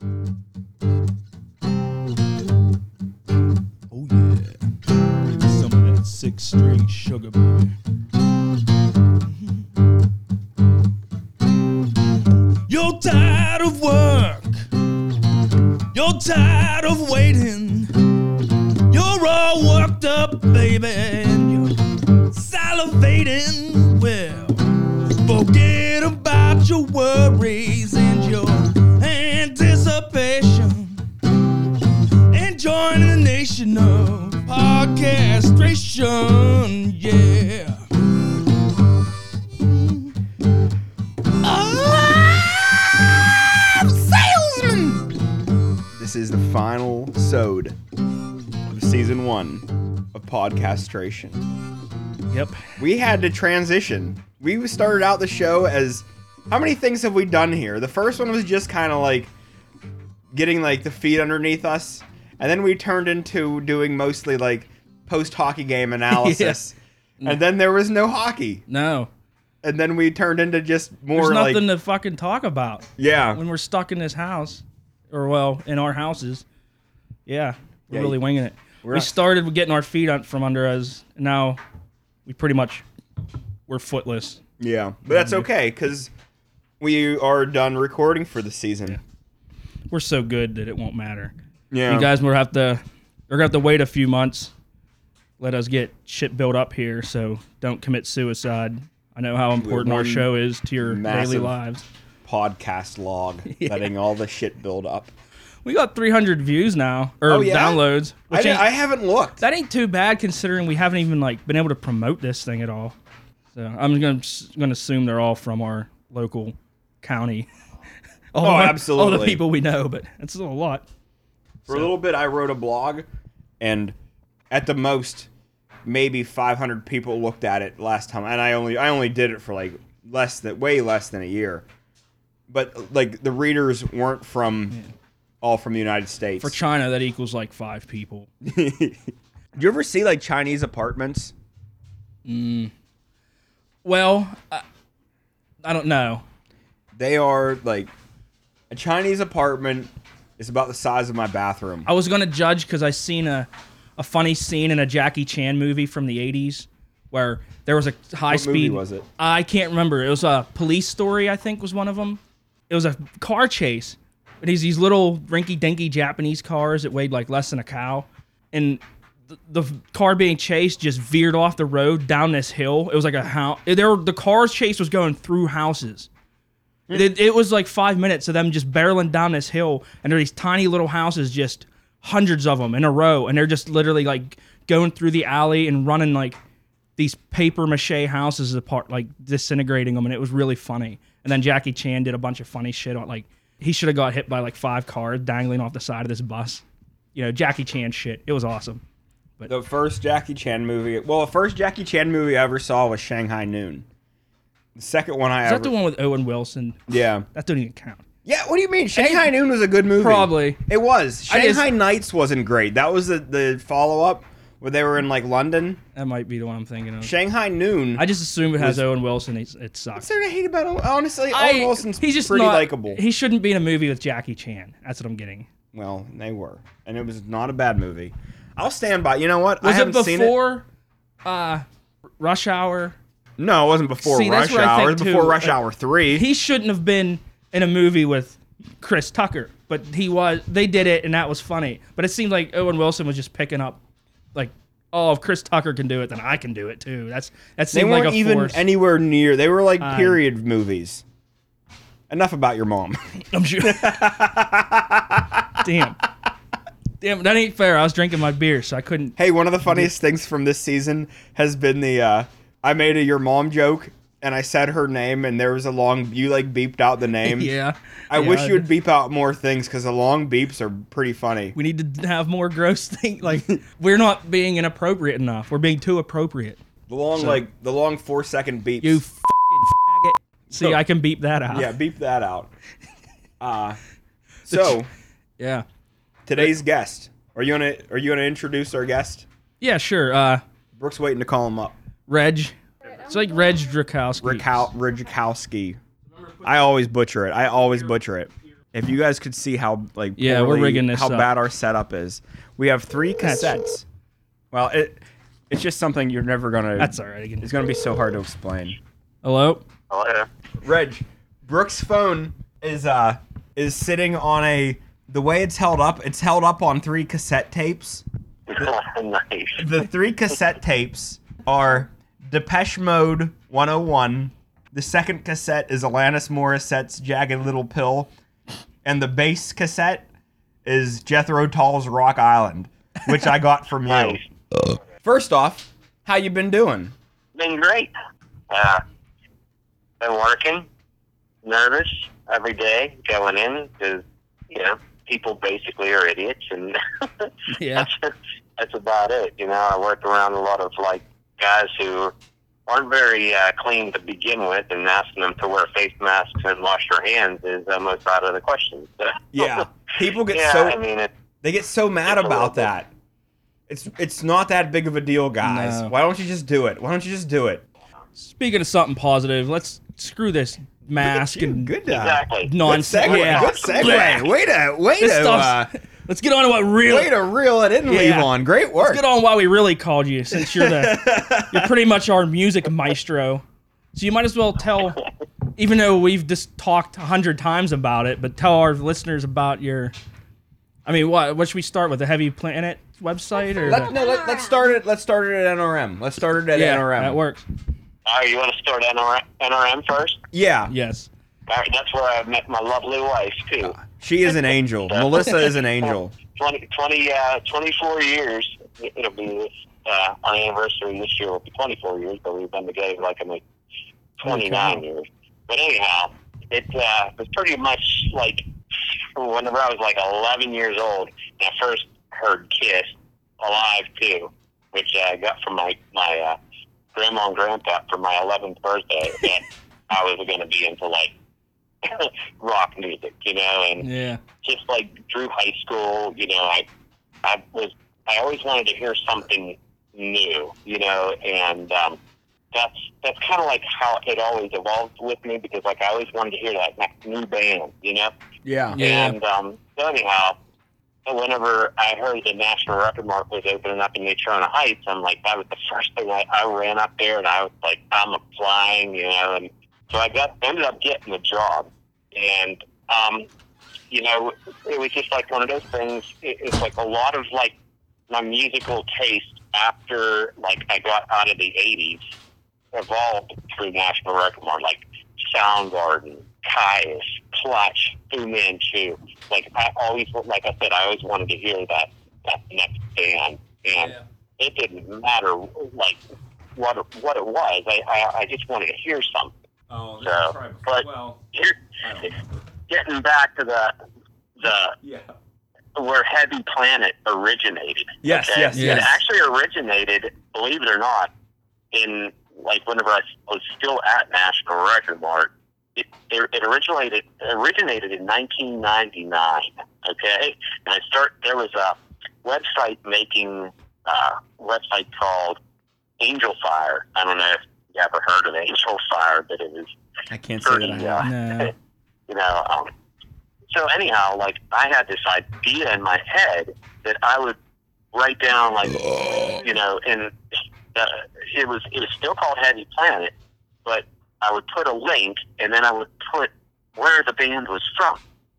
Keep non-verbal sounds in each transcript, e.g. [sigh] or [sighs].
Oh yeah. Some of that six string sugar, baby. [laughs] You're tired of work. You're tired of waiting. You're all worked up, baby, and you're salivating. Well, forget about your worries and your the nation of podcastration. Yeah. I'm salesman. This is the final sode of season one of podcastration. Yep. We had to transition. We started out the show as how many things have we done here? The first one was just kind of like getting like the feet underneath us, and then we turned into doing mostly like post hockey game analysis. [laughs] And then there was no hockey. No. And then we turned into just more There's like nothing to fucking talk about yeah. when we're stuck in this house, or well, in our houses. Yeah, we're Yeah, really winging it. not- started with getting our feet un- from under us. And now we pretty much we're footless. Yeah, but that's okay because we are done recording for the season. We're so good that it won't matter. Yeah, You guys will have to. We're gonna have to wait a few months. Let us get shit built up here, so don't commit suicide. I know how important our show is to your daily massive- lives. podcast log, [laughs] letting all the shit build up. We got 300 views now, or Oh, yeah? downloads. I, Which di- ain't- I haven't looked. that ain't too bad considering we haven't even like been able to promote this thing at all. So I'm gonna gonna assume they're all from our local county. [laughs] all Oh, our- All absolutely. the people we know, but it's still a lot. For a little bit, I wrote a blog, and at the most, maybe 500 people looked at it last time, and I only I only did it for like less than way less than a year. But like the readers weren't from all from the United States. For China, that equals like five people. [laughs] Do you ever see like Chinese apartments? Mm. Well, I, I don't know. They are like a Chinese apartment is about the size of my bathroom. I was gonna judge because I seen a a funny scene in a Jackie Chan movie from the '80s where there was a high What speed. movie was it? I can't remember. It was a police story. I think was one of them. It was a car chase. But these these little rinky dinky Japanese cars that weighed like less than a cow, and the, the car being chased just veered off the road down this hill. It was like a house. There, the car's chase was going through houses. Mm-hmm. It, it was like five minutes of them just barreling down this hill, and there are these tiny little houses, just hundreds of them in a row, and they're just literally like going through the alley and running like these paper mache houses apart, like disintegrating them, and it was really funny. And then Jackie Chan did a bunch of funny shit on like he should have got hit by like five cars dangling off the side of this bus. You know, Jackie Chan shit. It was awesome. But The first Jackie Chan movie. Well, the first Jackie Chan movie I ever saw was Shanghai Noon. The second one I Is ever. that the one with Owen Wilson? Yeah. That doesn't even count. Yeah. What do you mean? Shanghai Noon was a good movie. Probably. It was. I just- Shanghai Nights wasn't great. That was the the follow up where they were in like London. That might be the one I'm thinking of. Shanghai Noon. I just assume it has Was- Owen Wilson. It, it What's sucks. there to hate about? Owen- Honestly, I- Owen Wilson's he's just pretty not, likable. He shouldn't be in a movie with Jackie Chan. That's what I'm getting. well, they were, and it was not a bad movie. I'll stand by. You know what? I Was it haven't seen it. before uh, Rush Hour? No, it wasn't before See, Rush Hour. It think, was before too. Rush Uh, Hour three. He shouldn't have been in a movie with Chris Tucker, but he was. They did it, and that was funny. But it seemed like Owen Wilson was just picking up, like, oh, if Chris Tucker can do it, then I can do it too. That's that seemed They seemed weren't like a even force. anywhere near. They were like I- period movies. Enough about your mom. [laughs] I'm sure. Damn. Damn, that ain't fair. I was drinking my beer, so I couldn't. hey, one of the funniest things from this season has been the uh, I made a your mom joke and I said her name and there was a long you like beeped out the [laughs] name. Yeah. I Yeah, wish you would beep out more things because the long beeps are pretty funny. We need to have more gross [laughs] things. Like we're not being inappropriate enough. We're being too appropriate. The long So- like the long four second beeps. You fucking faggot. See, I can beep that out. yeah, beep that out. [laughs] Uh so Yeah. today's guest. Are you gonna are you gonna introduce our guest? Yeah, sure. Uh, Brooke's waiting to call him up. Reg. It's like Reg Drakowski. Rikau- Rajkowski. I always butcher it. I always butcher it. If you guys could see how like Yeah, we're poorly- rigging this how up. bad our setup is. We have three That's- cassettes. Well, it it's just something you're never gonna. That's all right. I can- It's gonna be so hard to explain. Hello. Hello. Reg, Brooks' phone is uh is sitting on a the way it's held up. It's held up on three cassette tapes. [laughs] nice. The three cassette tapes are Depeche Mode 101. The second cassette is Alanis Morissette's Jagged Little Pill, and the bass cassette is Jethro Tull's Rock Island, which I got from you. Nice. First off, how you been doing? Been great. Uh, been working, nervous every day going in because you know people basically are idiots, and [laughs] Yeah. that's that's about it. You know, I work around a lot of like guys who aren't very uh, clean to begin with, and asking them to wear face masks and wash their hands is almost out of the question. [laughs] Yeah, people get yeah. so I mean, it, They get so mad about that. It's it's not that big of a deal, guys. No. Why don't you just do it? Why don't you just do it? Speaking of something positive, let's screw this mask and good, uh, exactly. good nonsense. segue. Yeah. Good segue. Yeah. Way to way This to uh, stuff's- Let's get on to what really. way to reel it in, Yeah. leave on. Great work. Let's get on why we really called you, since you're the [laughs] you're pretty much our music maestro. So you might as well tell, even though we've just talked a hundred times about it, but tell our listeners about your. I mean, what? What should we start with? The Heavy Planet website or? Let, the- no, let, let's start it. Let's start it at NRM. Let's start it at yeah, NRM. that works. Oh, you want to start NRM, NRM first? Yeah, Yes. All right, that's where I met my lovely wife too. Uh, she is an angel. Melissa is an angel. 20, 20, uh, 24 years. It'll be uh, our anniversary this year. Will be 24 years, but we've been together like I'm like 29 Okay. years. But anyhow, it uh, was pretty much like whenever I was like 11 years old, and I first heard Kiss Alive II, which I got from my my uh, grandma and grandpa for my 11th birthday. [laughs] and I was going to be into like [laughs] rock music, you know, and Yeah. just like through high school, you know, I I was I always wanted to hear something new, you know, and um, that's that's kind of like how it always evolved with me because like I always wanted to hear that next new band, you know. Yeah. Yeah. And um, so anyhow, whenever I heard the National Record Mart was opening up in Natrona Heights, I'm like, that was the [laughs] first thing I, I ran up there, and I was like, I'm applying, you know, and so I got ended up getting the job, and um, you know, it was just like one of those things. It, it's like a lot of like my musical taste after like I got out of the '80s evolved through National Record Mart, like Soundgarden, Kyuss, Clutch, Fu Manchu. Like I always, like I said, I always wanted to hear that that next band, and it didn't matter like what what it was. I, I I just wanted to hear something. Oh, So, but- well, Here, getting back to the the yeah. where Heavy Planet originated. Yes, yes, yes. It actually originated, believe it or not, in like whenever I was still at National Record Mart. It, it, it originated originated in 1999. Okay, and I start there was a website making uh, website called Angel Fire. I don't know if you ever heard of Angel Fire, but it was I can't say that I have. Uh, No. [laughs] you know. Um, so anyhow, like I had this idea in my head that I would write down, like you know, and uh, it was it was still called Heavy Planet, but I would put a link, and then I would put where the band was from,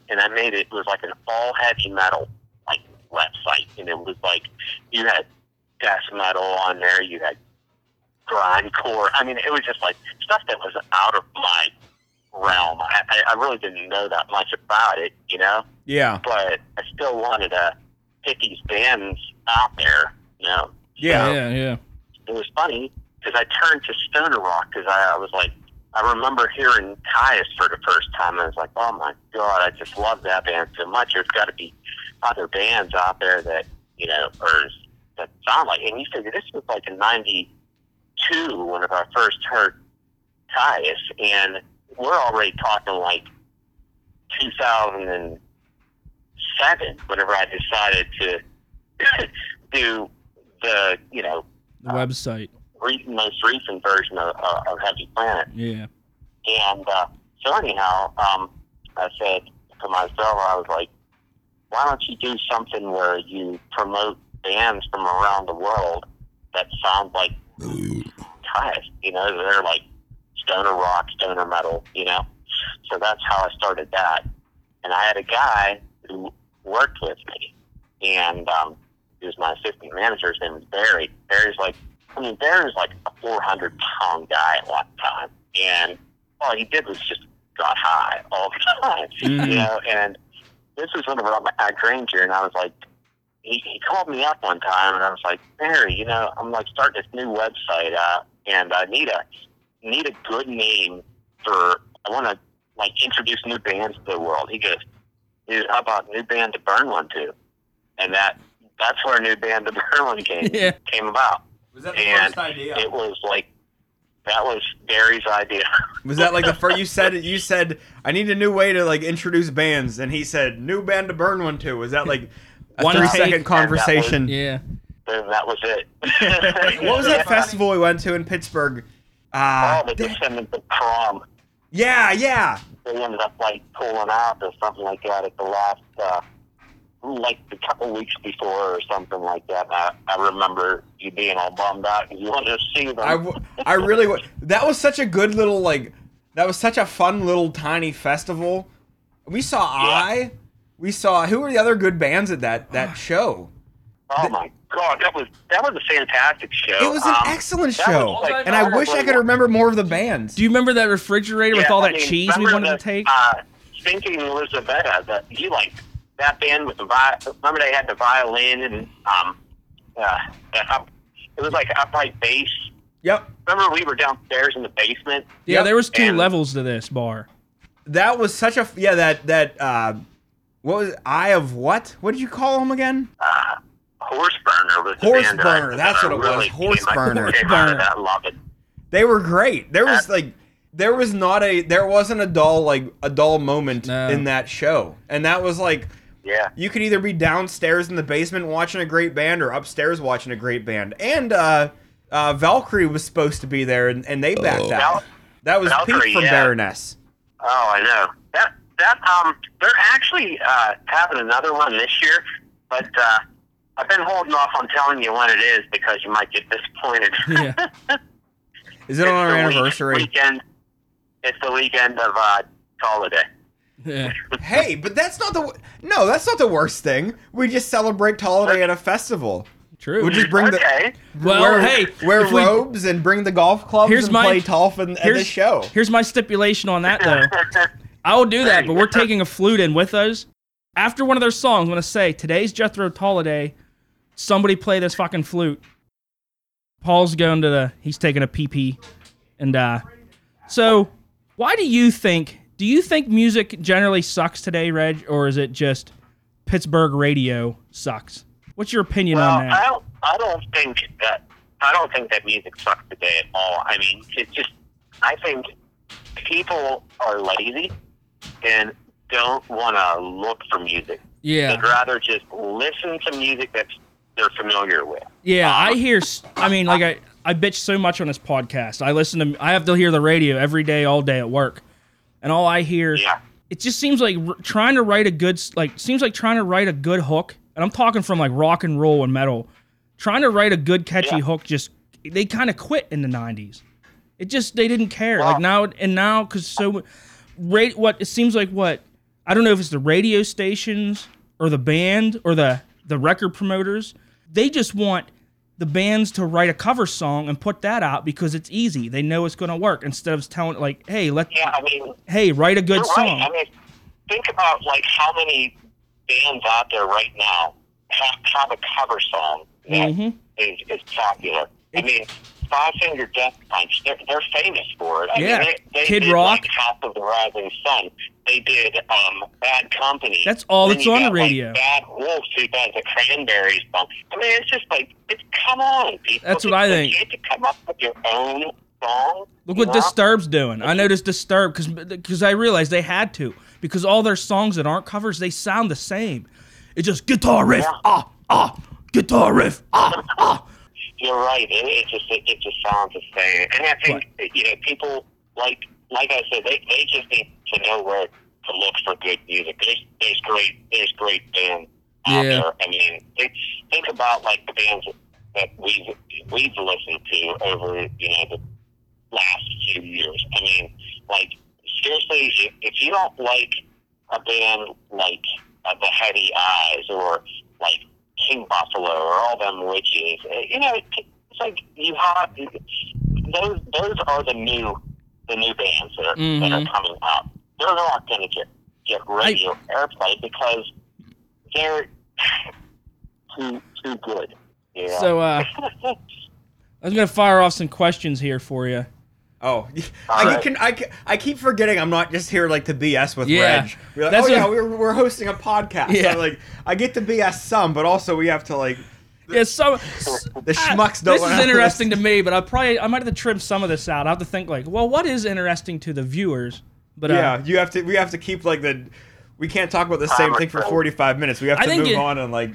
and I made it, it was like an all heavy metal like website, and it was like you had death metal on there, you had grindcore. I mean, it was just like stuff that was out of my realm. I, I, I really didn't know that much about it, you know, Yeah. but I still wanted to get these bands out there, you know. Yeah. Yeah. Yeah. It was funny because I turned to Stoner Rock because I, I was like, I remember hearing Kyuss for the first time. And I was like, oh my god, I just love that band so much. There's got to be other bands out there that you know, or that sound like. And you figure this was like in '92 whenever I first hurt Kyuss, and we're already talking like 2007 whenever I decided to [coughs] do the you know The website. re- most recent version of, of, of Heavy Planet. Yeah. And uh, so anyhow, um, I said, to myself, I was like, why don't you do something where you promote bands from around the world that sound like guys, you know, they're like stoner rock, stoner metal, you know? So that's how I started that. And I had a guy who worked with me, and um, he was my assistant manager. His name was Barry. Barry's like, I mean, Barry's like a 400 pound guy at one time. And all he did was just got high all the [laughs] time, Mhm. you know? And this was whenever I'm at Granger, and I was like, he, he called me up one time, and I was like, Barry, you know, I'm like starting this new website, uh, and I need a need a good name for. I want to like introduce new bands to the world. He goes, dude, how about new band to burn one to? And that that's where new band to [laughs] burn one came Yeah. came about. Was that the And first It was like that was Barry's idea. [laughs] Was that like the first you said it? You said I need a new way to like introduce bands, and he said new band to burn one to. Was that like a One three take? second conversation? Yeah. and that was it. [laughs] what was that festival we went to in Pittsburgh? Uh, Oh, the Descendants of Crom. yeah, yeah. They ended up like pulling out or something like that at the last, uh, like a couple weeks before or something like that. And I, I remember you being all bummed out because you wanted to see them. I, w- I really w- that was such a good little like that was such a fun little tiny festival. We saw I. We saw who were the other good bands at that that [sighs] show. oh my god, that was that was a fantastic show. It was an Um, excellent show, was, like, and I wish I could remember more of the bands. Do you remember that refrigerator with all I that mean, cheese we wanted the, to take? Uh, Stinking Lizaveta, that you like that band with the vi- remember they had the violin and um, uh, up, it was like upright bass. Yep, Remember we were downstairs in the basement. yeah, yep. there was two and- levels to this bar. that was such a yeah that that uh, what was it? Eye of what? What did you call them again? Uh, Horse Burner was the Horse band that Burner, that's what it was, really Horse came- I Burner. came out Burner. of that, love it. They were great. There was like there was not a there wasn't a dull like a dull moment No. in that show, and that was like Yeah. you could either be downstairs in the basement watching a great band or upstairs watching a great band. And uh, uh, Valkyrie was supposed to be there, and, and they backed out. Val- That was Valkyrie, Pete from yeah. Baroness. Oh, I know. That that um, they're actually uh, having another one this year, but uh, I've been holding off on telling you when it is because you might get disappointed. Yeah. [laughs] Is it on our It's week- anniversary? weekend. It's the weekend of uh, holiday. Yeah. [laughs] Hey, but that's not the no, that's not the worst thing. We just celebrate holiday at a festival. True. We just bring okay. the Well, wear, hey, wear if we- robes and bring the golf clubs Here's and my- play golf at the show. Here's my stipulation on that though. [laughs] I will do that, but we're [laughs] taking a flute in with us. After one of their songs, I'm gonna say today's Jethro Tull Holiday. Somebody play this fucking flute. Paul's going to the. He's taking a PP, and uh, so why do you think? Do you think music generally sucks today, Reg, or is it just Pittsburgh radio sucks? What's your opinion Well, on I that? don't. I don't think that. I don't think that music sucks today at all. I mean, it's just. I think people are lazy and don't want to look for music. Yeah. They'd rather just listen to music that they're familiar with. yeah. I um, hear. I mean, like I, I bitch so much on this podcast. I listen to. I have to hear the radio every day, all day at work, and all I hear. Yeah. it just seems like r- trying to write a good like seems like trying to write a good hook and i'm talking from like rock and roll and metal trying to write a good catchy Yeah. hook just they kind of quit in the 90s it just they didn't care Well- like now and now because so rate what it seems like what i don't know if it's the radio stations or the band or the the record promoters they just want the bands to write a cover song and put that out because it's easy they know it's going to work instead of telling like hey let Yeah. I mean, hey write a good song right. I mean, think about like how many bands out there right now have, have a cover song that is Mhm. is popular. I mean, Five Finger Death Punch, they're, they're famous for it. I Yeah. mean, they, they Kid did Rock. like House of the Rising Sun. They did um, Bad Company. That's all Then that's you on the got, like, radio. Bad Wolves, who does the Cranberries song. I mean, it's just like, it's come on, people. That's what It's I think. legit to come up with your own song. Look what know? Disturbed's doing. I noticed Disturbed because because I realized they had to because all their songs that aren't covers they sound the same. It's just guitar riff, Yeah. ah ah, guitar riff, ah ah. You're right. It, it just it, it just sounds the same. And I think you know people like like I said, they they just need to know where to look for good music. There's there's great there's great bands out Yeah. there. I mean, think, think about like the bands that we've we've listened to over you know the last few years. I mean, like seriously, if, if you don't like a band like uh, the Heavy Eyes or like King Buffalo or all them witches, eh, you know, it's like you have those. Those are the new the new bands that are, that are Mhm. coming up. They're not going to get get radio airplay because they're too too good. Know? So uh, [laughs] I was gonna fire off some questions here for you. Oh, [laughs] I Alright. can I, can- I keep forgetting I'm not just here like to BS with Yeah. Reg. We're like, That's oh yeah, we're, we're hosting a podcast. Yeah. So, like I get to BS some, but also we have to like Yeah, so the schmucks don't. this is interesting to me, but I probably I might have to trim some of this out. I have to think like, well, what is interesting to the viewers? But uh, Yeah, you have to. We have to keep like the. We can't talk about the same thing for 45 minutes. We have I to move it- on and like.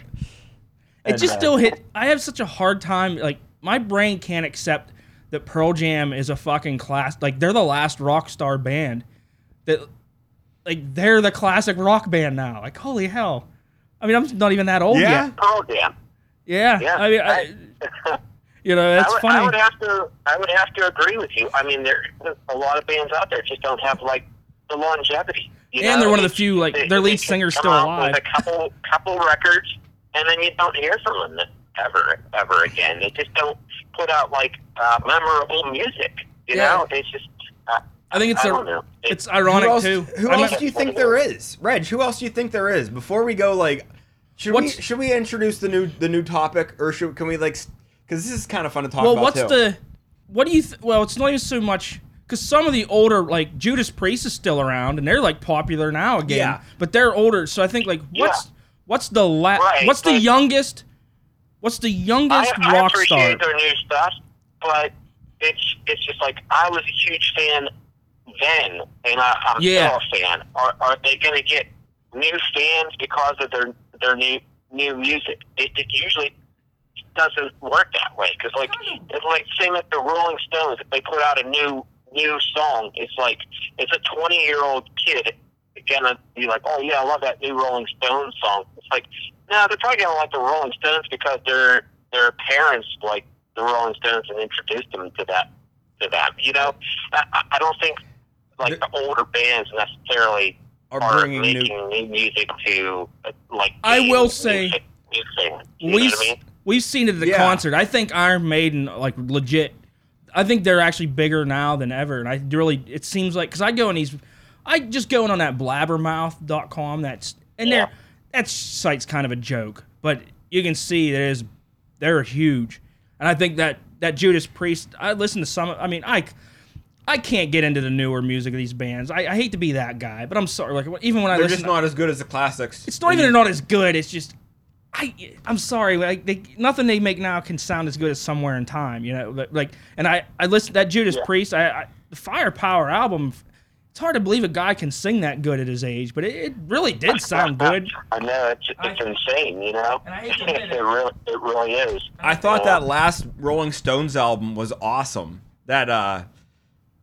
it just uh, still hit. I have such a hard time. Like my brain can't accept that Pearl Jam is a fucking class. Like they're the last rock star band. That like they're the classic rock band now. Like holy hell. I mean, I'm not even that old Yeah. yet. Oh, Pearl Jam. Yeah. Yeah, I mean, I, I- [laughs] you know, that's I would, funny. I would have to. I would have to agree with you. I mean, there a lot of bands out there just don't have like the longevity. You And know? they're one of the few, like, they- their lead they can singer's come still out alive. With a couple couple records, and then you don't hear from them ever ever again. They just don't put out like uh, memorable music. You Yeah. know, it's just. Uh, I think it's I a- don't know. It- it's ironic Who else, too. who I'm else not- do you think there is, Reg? Who else do you think there is? Before we go, like, should we should we introduce the new the new topic, or should can we like? Because this is kind of fun to talk well, about what's too. the? What do you? Th- well, it's not even so much because some of the older, like Judas Priest, is still around and they're like popular now again. Yeah. But they're older, so I think like what's Yeah. what's the la- Right, What's the youngest? What's the youngest I rock star? I appreciate their new stuff, but it's it's just like I was a huge fan then, and I, I'm Yeah. still a fan. Are are they going to get new fans because of their their new new music? It, it usually doesn't work that way because like it's like same with the Rolling Stones. If they put out a new new song, it's like it's a 20 year old kid gonna be like, oh yeah, I love that new Rolling Stones song. It's like no, they're probably gonna like the Rolling Stones because their their parents like the Rolling Stones and introduced them to that to them. You know, I, I- I don't think like the older bands necessarily are are bringing new. making new music to uh, like. I will say- music, new fans. You know We've I mean? we've seen it at the Yeah. concert. I think Iron Maiden like legit. I think they're actually bigger now than ever, and I really it seems like because I go in these, I just go in on that blabbermouth.com. That's and Yeah. they're that site's kind of a joke, but you can see there is they're huge, and I think that that Judas Priest. I listen to some. I mean, I I can't get into the newer music of these bands. I, I hate to be that guy, but I'm sorry. Like even when I They're listen, just not as good as the classics. it's not even they're not as good. It's just I I'm sorry. Like they, nothing they make now can sound as good as Somewhere in Time. You know, Like- like and I I listened that Judas Yeah. Priest. I, I the Firepower album. It's hard to believe a guy can sing that good at his age, but it, it really did sound good. I know it's it's I- insane. You know, And I hate to admit it. it really it really is. I thought that last Rolling Stones album was awesome. That uh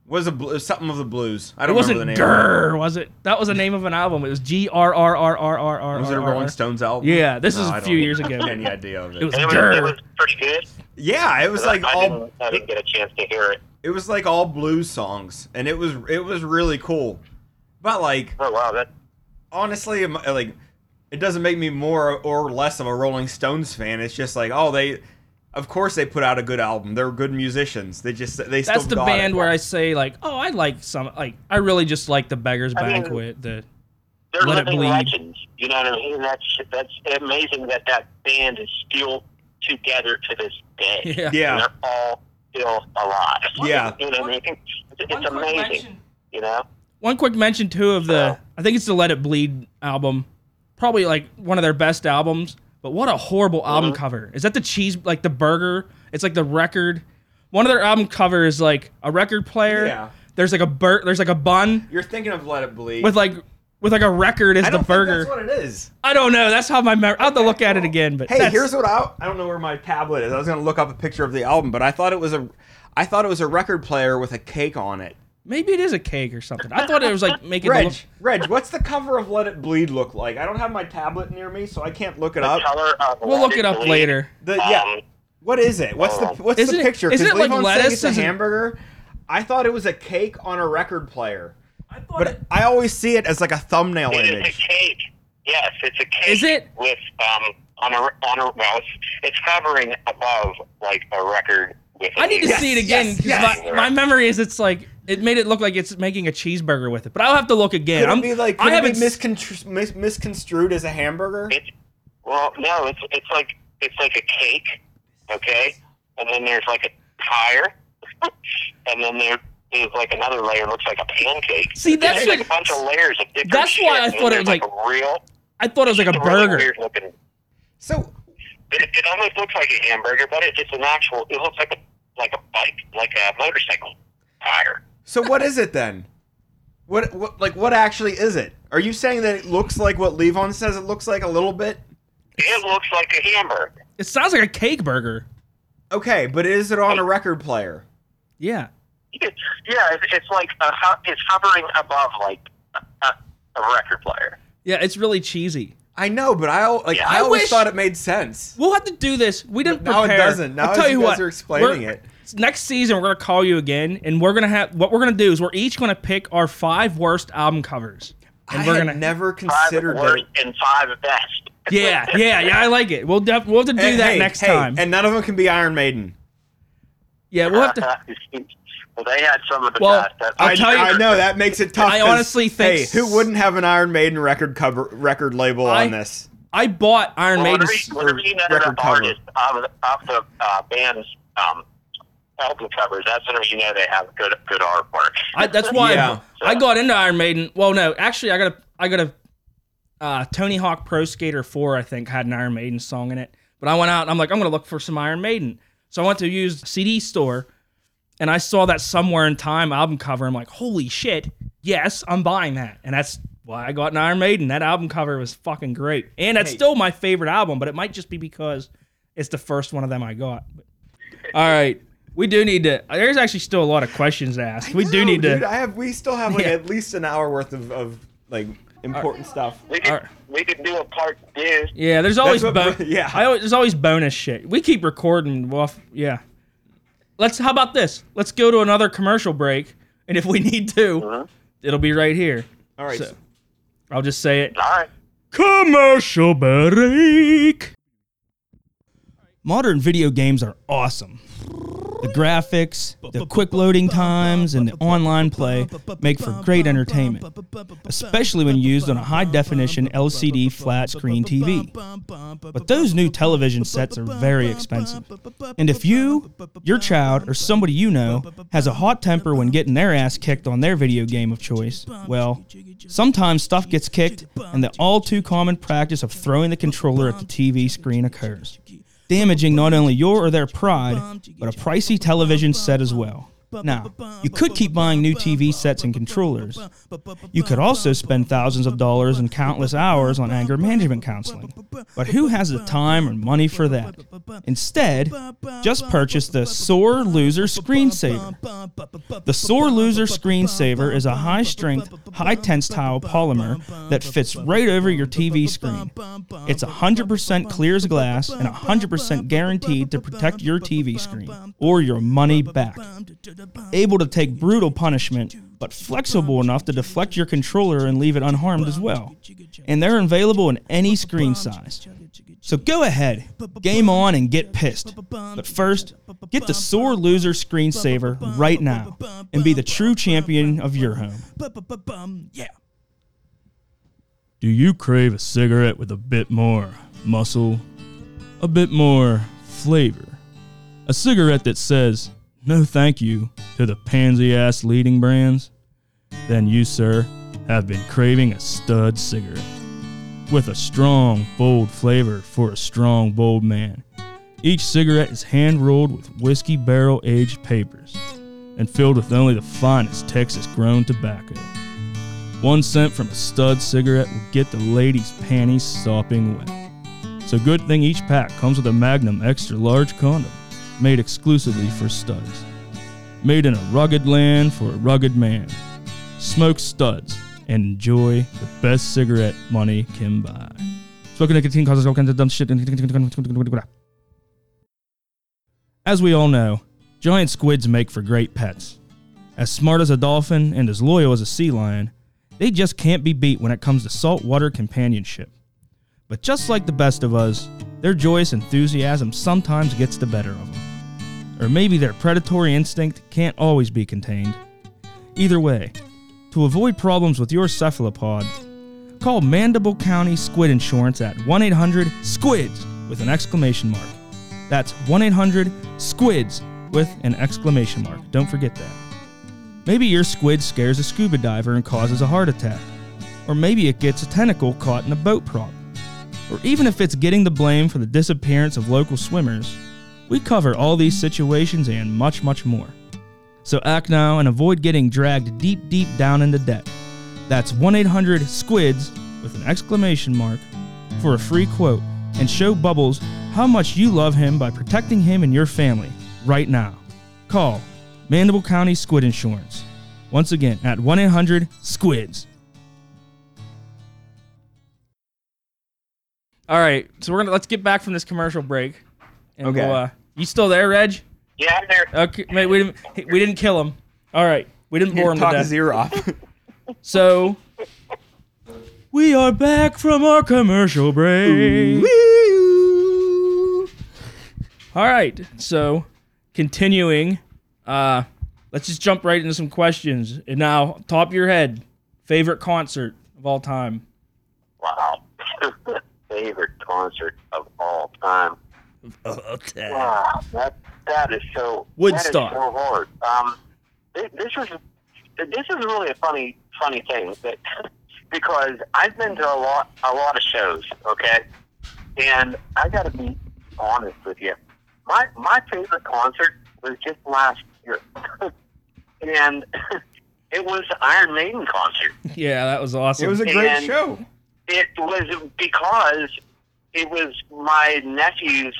was a bl- something of the blues. I don't wasn't remember the name. of Grr, was it? That was the name of an album. It was G R R R R R R. Was it a Rolling Stones album? Yeah, this No, is a I few years ago. have Any idea of it? It was And it was, Grr. it was pretty good. yeah, it was like I, all didn't, I didn't get a chance to hear it. It was like all blues songs, and it was it was really cool. But like Oh wow, that honestly, uh, like it doesn't make me more or less of a Rolling Stones fan. It's just like oh they, of course they put out a good album. They're good musicians. They just they That's still the got band it. where I say like, oh, I like some like I really just like the Beggars I mean- Banquet. The they're Let living legends. You know what I mean? That's that's amazing that that band is still together to this day. [laughs] yeah. Yeah. They're all still alive. Yeah. You know what I mean? It's, it's amazing. You know? One quick mention too of the I think it's the Let It Bleed album, probably like one of their best albums. But what a horrible album Mhm. cover! Is that the cheese like the burger? It's like the record. One of their album cover is like a record player. Yeah. There's like a bur- There's like a bun You're thinking of Let It Bleed. with like with like a record as I the don't burger. think that's what it is. I don't know. That's how my mem- I'll have to look at it again. But Hey, that's- here's what I I don't know where my tablet is. I was gonna look up a picture of the album, but I thought it was a I thought it was a record player with a cake on it. Maybe it is a cake or something. I thought it was like [laughs] making it Reg, look. Reg, what's the cover of Let It Bleed look like? I don't have my tablet near me, so I can't look it The up. color of We'll look it up bleed, later. The yeah, um, what is it? What's the what's Isn't the it- picture? isn't 'Cause it like Levon's saying lettuce? It's a Is it- hamburger. I thought it was a cake on a record player, I but it- I always see it as like a thumbnail It is image. It's a cake. Yes, it's a cake. Is it? with um on a on a well, it's, it's covering above like a record with. I need to a- see it again because yes. my, my memory is it's like it made it look like it's making a cheeseburger with it. But I'll have to look again. Could I'm, it be like I could it haven't be s- mis- misconstrued as a hamburger? It's well, no, it's it's like it's like a cake, okay, and then there's like a tire, [laughs] and then there is like another layer looks like a pancake. See, that's There's like what- a bunch of layers of different. That's shit, why I thought it there's, was a real. I thought it was like a it's really burger. Weird looking. So It, it almost looks like a hamburger, but it's just an actual. It looks like a like a bike, like a motorcycle tire. so what is it then? What what like what actually is it? Are you saying that it looks like what Levon says it looks like a little bit? It looks like a hamburger. It sounds like a cake burger. Okay, but is it on a record player? Yeah. It's, [laughs] yeah, it's, it's like a, ho- it's hovering above like a, a, a record player. Yeah, it's really cheesy. I know, but I al- like Yeah, I, I always wish- thought it made sense. We'll have to do this. We didn't Now it prepare. doesn't. Now I'll tell you you guys what. are explaining we're- it. Next season, we're gonna call you again, and we're gonna have what we're gonna do is we're each gonna pick our five worst album covers, and I we're had gonna. never Five considered that. worst and five best. [laughs] yeah, yeah, yeah. I like it. We'll def- we'll have to do Hey, that hey, next hey, time. and none of them can be Iron Maiden. yeah, we'll have to. [laughs] well, they had some of the Well, best. That's I'll tell you- I know that makes it tough. I honestly think Hey, who wouldn't have an Iron Maiden record cover record label I- on this? I bought Iron Well, Maiden's. whenever, whenever you know record the cover. artist of, the- the uh, band's um, album covers, that's whenever you know they have good good artwork. I, that's why Yeah. I, I got into Iron Maiden. Well, no, actually, I got a I got a uh, Tony Hawk Pro Skater Four. I think had an Iron Maiden song in it. But I went out and I'm like, I'm gonna look for some Iron Maiden. So I went to use CD store, and I saw that somewhere in time album cover. I'm like, holy shit, yes, I'm buying that. And that's why I got an Iron Maiden. That album cover was fucking great, and that's Hey. still my favorite album. But it might just be because it's the first one of them I got. All right. We do need to. There's actually still a lot of questions to ask. we do No, need to. I have. We still have like Yeah. at least an hour worth of, of like important stuff. We could, Alright. we could do a part two. Yeah, there's always what bo- [laughs] yeah. I always, there's always bonus shit. We keep recording. Well, yeah. Let's. How about this? Let's go to another commercial break, and if we need to, uh-huh. it'll be right here. All right. So- I'll just say it. All right. Commercial break. Modern video games are awesome. The graphics, the quick loading times, and the online play make for great entertainment, especially when used on a high definition LCD flat screen TV. But those new television sets are very expensive. And if you, your child, or somebody you know has a hot temper when getting their ass kicked on their video game of choice, well, sometimes stuff gets kicked and the all too common practice of throwing the controller at the TV screen occurs, damaging not only your or their pride, but a pricey television set as well. Now, you could keep buying new TV sets and controllers. You could also spend thousands of dollars and countless hours on anger management counseling. But who has the time or money for that? Instead, just purchase the Sore Loser Screensaver. The Sore Loser Screensaver is a high strength, high tensile polymer that fits right over your TV screen. It's 100% clear as glass and 100% guaranteed to protect your TV screen or your money back. Able to take brutal punishment, but flexible enough to deflect your controller and leave it unharmed as well. And they're available in any screen size. So go ahead, game on and get pissed. But first, get the Sore Loser Screensaver right now and be the true champion of your home. Yeah. Do you crave a cigarette with a bit more muscle, a bit more flavor? A cigarette that says, no thank you to the pansy ass leading brands? Then you, sir, have been craving a stud cigarette. With a strong, bold flavor for a strong, bold man. Each cigarette is hand rolled with whiskey barrel aged papers and filled with only the finest Texas grown tobacco. One cent from a stud cigarette will get the ladies' panties sopping wet. So good thing each pack comes with a Magnum extra large condom made exclusively for studs. Made in a rugged land for a rugged man. Smoke studs and enjoy the best cigarette money can buy. Smoking nicotine causes all kinds of dumb shit. As we all know, giant squids make for great pets. As smart as a dolphin and as loyal as a sea lion, they just can't be beat when it comes to saltwater companionship. But just like the best of us, their joyous enthusiasm sometimes gets the better of them. Or maybe their predatory instinct can't always be contained. Either way, to avoid problems with your cephalopod, call Mandible County Squid Insurance at 1 800 SQUIDS with an exclamation mark. That's 1 800 SQUIDS with an exclamation mark. Don't forget that. Maybe your squid scares a scuba diver and causes a heart attack. Or maybe it gets a tentacle caught in a boat prop. Or even if it's getting the blame for the disappearance of local swimmers, we cover all these situations and much, much more. So act now and avoid getting dragged deep, deep down into debt. That's 1 800 SQUIDS with an exclamation mark for a free quote and show Bubbles how much you love him by protecting him and your family right now. Call Mandible County Squid Insurance. Once again, at 1 800 SQUIDS. All right, so we're gonna let's get back from this commercial break. And Okay. We'll, uh, you still there, Reg? Yeah, I'm there. Okay, mate, we didn't we didn't kill him. All right, we didn't bore him to Talk death. his ear off. [laughs] So we are back from our commercial break. All right, so continuing, uh, let's just jump right into some questions. And now, top of your head, favorite concert of all time. Wow. [laughs] Favorite concert of all time. [laughs] Okay. Wow, that that is so Woodstock. That is so hard. Um, thi- this is this is really a funny funny thing that [laughs] because I've been to a lot a lot of shows, okay, and I got to be honest with you. My my favorite concert was just last year, [laughs] and it was Iron Maiden concert. Yeah, that was awesome. it was a great And- show. It was because it was my nephew's,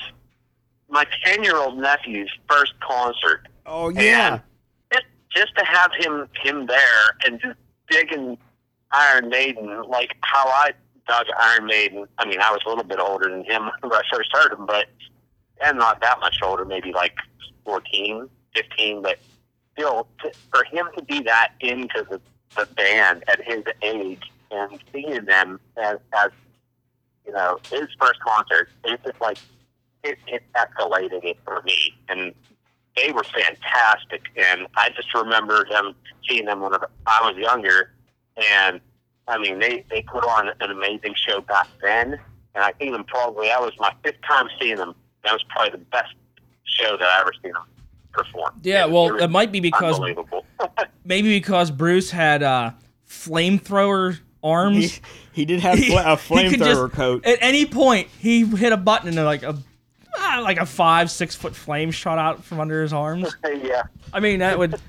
my ten-year-old nephew's first concert. Oh yeah. Just, just to have him him there and just digging Iron Maiden, like how I dug Iron Maiden. I mean, I was a little bit older than him [laughs] when I first heard him, but and not that much older, maybe like 14, 15, but still, to, for him to be that into the, the band at his age and seeing them as, as you know, his first concert, it's just like, it, it escalated it for me. And they were fantastic. And I just remember them seeing them when I was younger. And I mean, they, they put on an amazing show back then. And I think them probably, that was my fifth time seeing them. That was probably the best show that I ever seen them perform. yeah, It- well, it might be because unbelievable. [laughs] maybe because Bruce had uh, flamethrower arms. He, he did have fl- a [laughs] flamethrower coat. At any point, he hit a button and like a ah, like a five six foot flame shot out from under his arms. [laughs] yeah. I mean, that would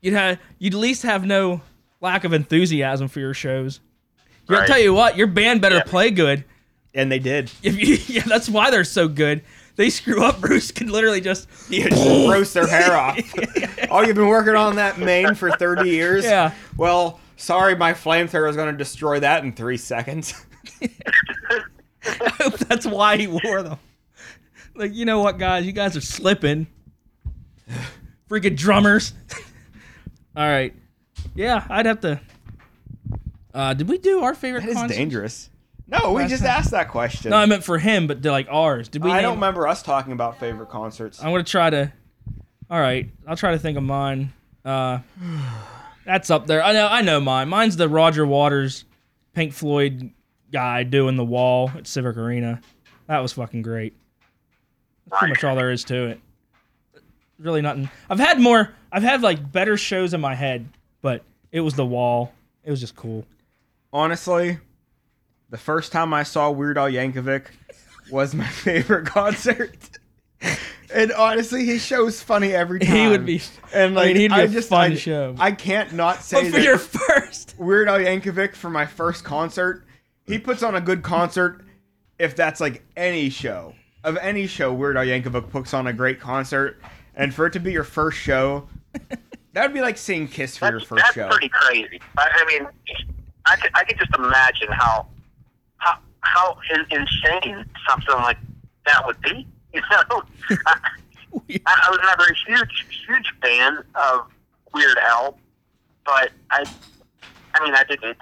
you'd have you'd at least have no lack of enthusiasm for your shows. Yeah, I'll tell you what, your band better Yeah. play good. and they did. [laughs] If you, yeah, that's why they're so good. They screw up, Bruce can literally just You just roast their hair off. oh, you've been working on that mane for 30 years? Yeah. Well, sorry, my flamethrower is going to destroy that in three seconds. [laughs] I hope that's why he wore them. Like, you know what, guys? You guys are slipping. Freaking drummers. [laughs] All right. Yeah, I'd have to. Uh, did we do our favorite That is dangerous. No, we Last just time. asked that question. No, I meant for him, but like ours. Did we? I name- don't remember us talking about favorite concerts. I'm gonna try to. All right, I'll try to think of mine. Uh, [sighs] [sighs] [sighs] that's up there. I know. I know mine. Mine's the Roger Waters, Pink Floyd guy doing the wall at Civic Arena. That was fucking great. That's pretty much all there is to it. Really nothing. I've had more. I've had like better shows in my head, but it was the wall. It was just cool. Honestly, the first time I saw Weird Al Yankovic was my [laughs] favorite concert. And honestly, his show's funny every time. He would be- And I like, mean, he'd be I a just, fun I, show. I can't not [laughs] say But for that your first, Weird Al Yankovic for my first concert. He puts on a good concert if that's like any show. Of any show, Weird Al Yankovic puts on a great concert. And for it to be your first show That would be like seeing Kiss for your first that's show. That's pretty crazy. I, I mean, I could, I could just imagine how how how insane something like that would be. [laughs] You know, [laughs] I, I was never a huge huge fan of Weird Al, but I I mean I didn't.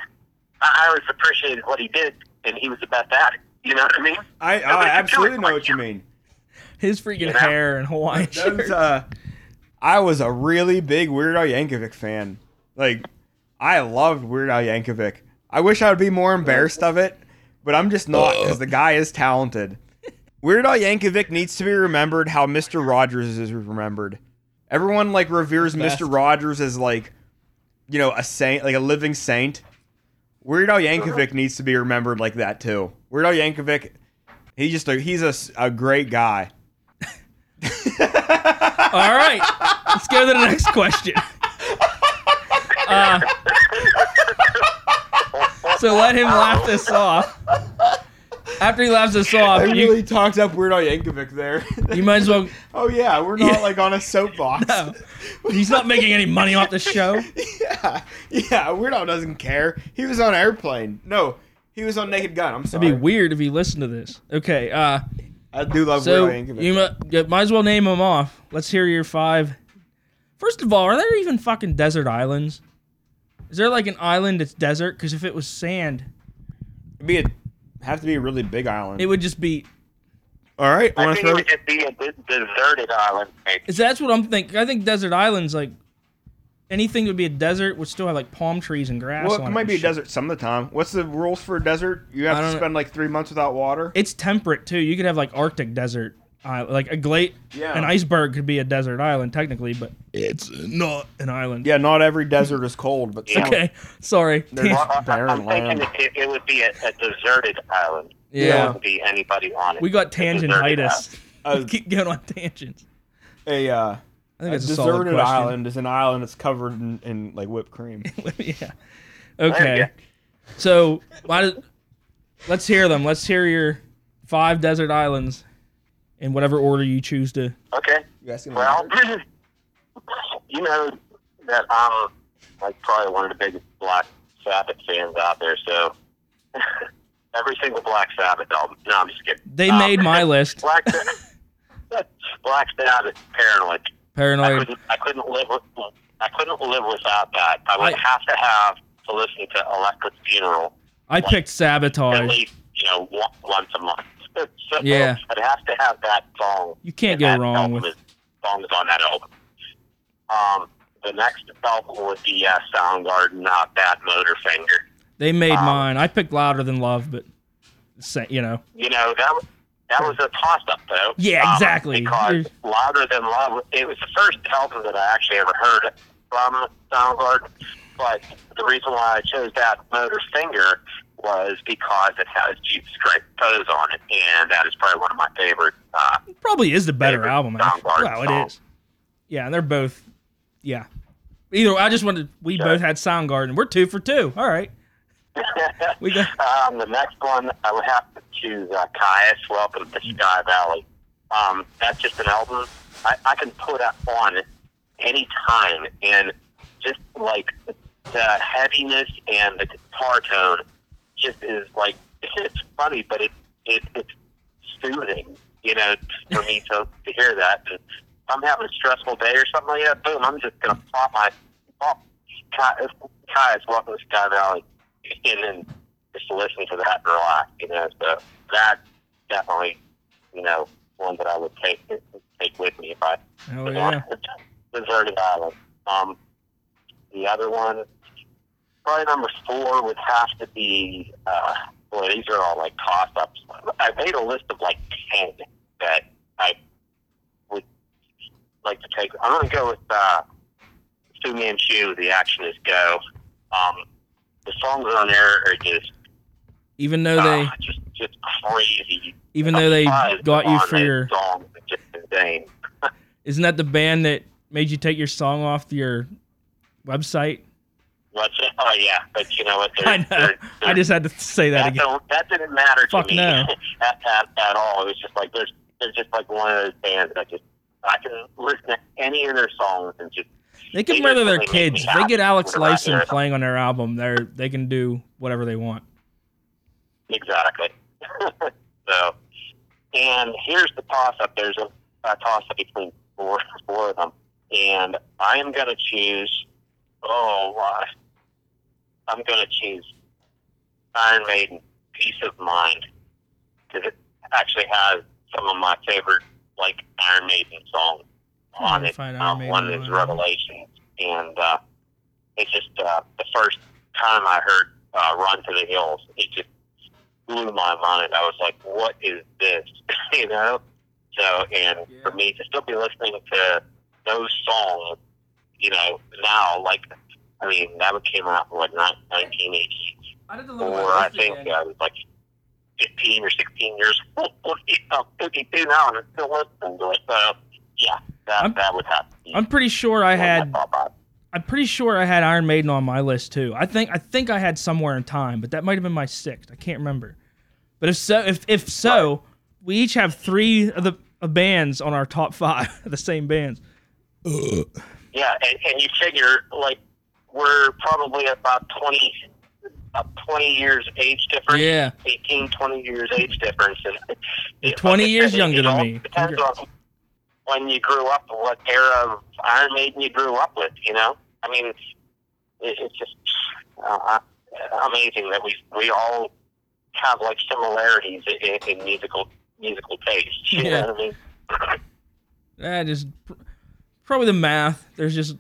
I I always appreciated what he did, and he was the best at it. You know what I mean? I, I Nobody could do absolutely know what you mean. His freaking You know? hair and Hawaiian That was, shirt. uh, I was a really big Weird Al Yankovic fan. Like, I loved Weird Al Yankovic. I wish I would be more embarrassed of it, but I'm just not because the guy is talented. Weird Al Yankovic needs to be remembered how Mr. Rogers is remembered. Everyone like reveres Best. Mr. Rogers as like, you know, a saint, like a living saint. Weird Al Yankovic needs to be remembered like that too. Weird Al Yankovic, he just a, he's a great guy. [laughs] All right, let's go to the next question. Uh, so let him laugh this off. After he laughs this off, I you, really talked up Weird Al Yankovic there. [laughs] you might as well. [laughs] oh yeah, we're not Yeah. like on a soapbox. No, he's not making any money off the [laughs] show. yeah, yeah. Weird Al doesn't care. He was on Airplane. No, he was on Naked Gun. I'm sorry. It'd be weird if he listened to this. Okay, uh, I do love so Weird Al Yankovic. you you might as well name them off. Let's hear your five. First of all, are there even fucking desert islands? Is there like an island that's desert? Because if it was sand, It'd be a, have to be a really big island. it would just be. All right, I want think to it would just be a deserted island. maybe. Is that's what I'm thinking? I think desert islands like anything would be a desert would still have like palm trees and grass. Well, it it might and be a shit. desert some of the time. What's the rules for a desert? You have to don't know. spend like three months without water. It's temperate too. You could have like Arctic desert, uh, like a gla- Yeah. An iceberg could be a desert island technically, but it's not an island. Yeah, not every desert is cold, but some, Okay, sorry. There's- Tan- I- barren I'm thinking land. it, it would be a, a deserted island. There yeah, wouldn't be anybody on it. we got tangentitis. Uh, [laughs] keep going on tangents. a uh, I think a that's a deserted island is an island that's covered in, in like whipped cream. [laughs] yeah. Okay. So why? Did, let's hear them. Let's hear your five desert islands in whatever order you choose to. Okay. You guys can Well, [laughs] you know that I'm like probably one of the biggest Black Sabbath fans out there. So [laughs] every single Black Sabbath album. No, I'm just kidding. They Um, made my [laughs] list. Black Sabbath. Black Sabbath, Paranoid. I Paranoid. couldn't, I couldn't live with. I couldn't live without that. I would I- have to have to listen to Electric Funeral I picked at sabotage. least, you know, one, once a month. [laughs] so Yeah. I'd have to have that song. You can't go that wrong with. songs on that album. Um, the next album would be uh, Soundgarden, uh, Bad Motorfinger. They made um, mine. I picked louder than love, but you know. You know that was that was a toss up though. Yeah, Um, exactly. because Louder Than Love, it was the first album that I actually ever heard from Soundgarden. But the reason why I chose Bad Motorfinger was because it has Jesus Christ Pose on it, and that is probably one of my favorite. Uh, Probably is the better album. Well, it is. Yeah, and they're both. Yeah. Either way, I just wanted. We both had Soundgarden. We're two for two. All right. [laughs] We got. um, the next one, I would have to choose uh, Kyuss, Welcome to Sky Valley. Um, that's just an album I, I can put up on any time, and just like the heaviness and the guitar tone just is like [laughs] it's funny, but it, it it's soothing, you know, for me to, to hear that. If I'm having a stressful day or something like that, boom, I'm just gonna pop my pop Kyuss, Kyuss, Welcome to Sky Valley, [laughs] and then just listen to that and relax, you know. So that definitely, you know, one that I would take take with me if I Oh was yeah. [laughs] deserted island. Um, the other one, probably number four, would have to be. Uh, boy, these are all like toss ups. I made a list of like ten that I would like to take. I'm to go with uh, Fu Manchu. The action is go. Um, the songs on there are just Even though they, uh, just just crazy. even though they got you for your, song, just insane. [laughs] isn't that the band that made you take your song off your website? What's it? Oh yeah, but you know what? [laughs] I know. I just had to say that that, again. don't, that didn't matter to me no. [laughs] at, at, at all. It was just like there's there's just like one of those bands that just I can listen to any of their songs and just They can murder their kids. If they get Alex Lifeson playing on their album, they're they can do whatever they want. Exactly. [laughs] so, and here's the toss up. There's a, a toss up between four, four of them, and I am going to choose. Oh? I'm going to choose Iron Maiden. Piece of Mind because it actually has some of my favorite like Iron Maiden songs Oh, on it. Uh, one is on- Revelations, and uh, it's just uh, the first time I heard uh, "Run to the Hills." It just blew my mind. I was like, "What is this?" [laughs] you know. So, and Yeah. for me to still be listening to those songs, you know, now, like, I mean, that one came out in what, 1980 I did a or I think I was like 15 or 16 years old. You know, 52 now, and I'm still listening to it. So, yeah, that, I'm- that would have to I'm pretty sure I one of my had. I'm pretty sure I had Iron Maiden on my list too. I think I think I had somewhere in time, but that might have been my sixth. I can't remember. But if so, if if so, we each have three of the of bands on our top five, [laughs] the same bands. Yeah, and, and you figure, like, we're probably about 20, about 20 years age difference. Yeah, 18, 20 years age difference. And You're 20 years it- younger it than me. Depends on when you grew up, what era of Iron Maiden you grew up with. You know, I mean, it, it's just uh, amazing that we we all have like similarities in, in musical musical taste. You Yeah. know what I mean? that is pr- probably the math. There's just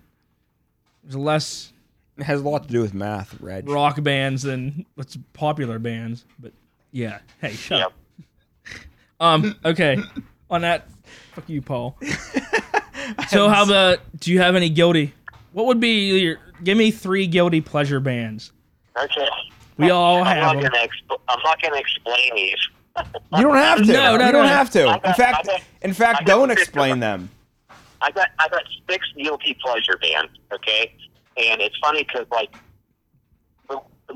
there's less It has a lot to do with math, Reg. rock bands than what's popular bands. But yeah, hey, shut Yep. up. [laughs] Um, okay. On that, fuck you, Paul. [laughs] So how about? Do you have any guilty? What would be your? Give me three guilty pleasure bands. Okay. We all I'm have not them. gonna expl- I'm not going to explain these. You don't have to. No, no, you don't have to. I In got- fact, I got- in I fact, got don't six of explain them. them. I got I got six guilty pleasure bands. Okay, and it's funny because like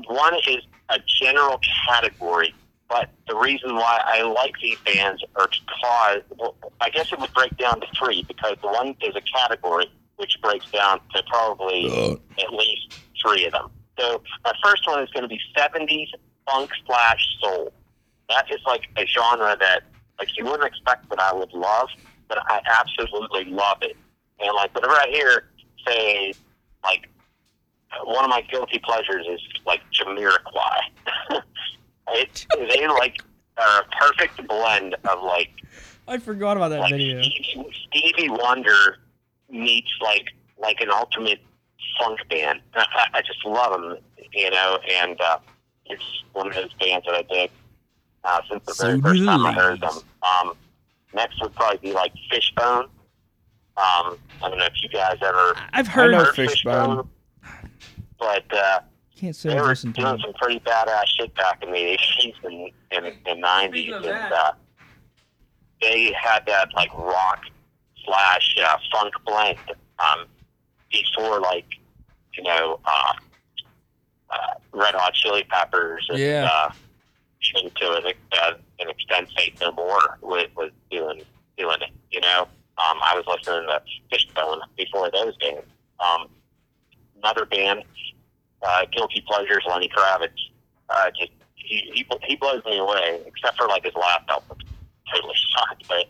one is a general category, but the reason why I like these bands are because well, I guess it would break down to three because the one is a category which breaks down to probably uh. at least three of them. So my first one is going to be 70s funk slash soul. That is like a genre that like you wouldn't expect that I would love, but I absolutely love it. And like whenever I hear say like one of my guilty pleasures is like Jamiroquai. [laughs] it they like are a perfect blend of like I forgot about that like video. Stevie, Stevie Wonder meets like like an ultimate funk band. I, I just love them, you know, and uh, it's one of those bands that I dig uh, since the So very do first time I heard them. Um, next would probably be like Fishbone. Um, I don't know if you guys ever I've heard. know heard Fishbone. but uh, Can't say they I've were listened to doing them. some pretty badass shit back in the 80s and, and, and 90s. Speaking and, uh, they had that like rock slash uh, funk blend um, before like you know uh, uh, Red Hot Chili Peppers and Yeah. uh, even to an, uh, an extent Faith No More was, was doing doing it. You know, um, I was listening to Fishbone before those days. Um, another band, uh, Guilty Pleasures, Lenny Kravitz. Uh, just he, he he blows me away, except for like his last album, totally [laughs] sucked. But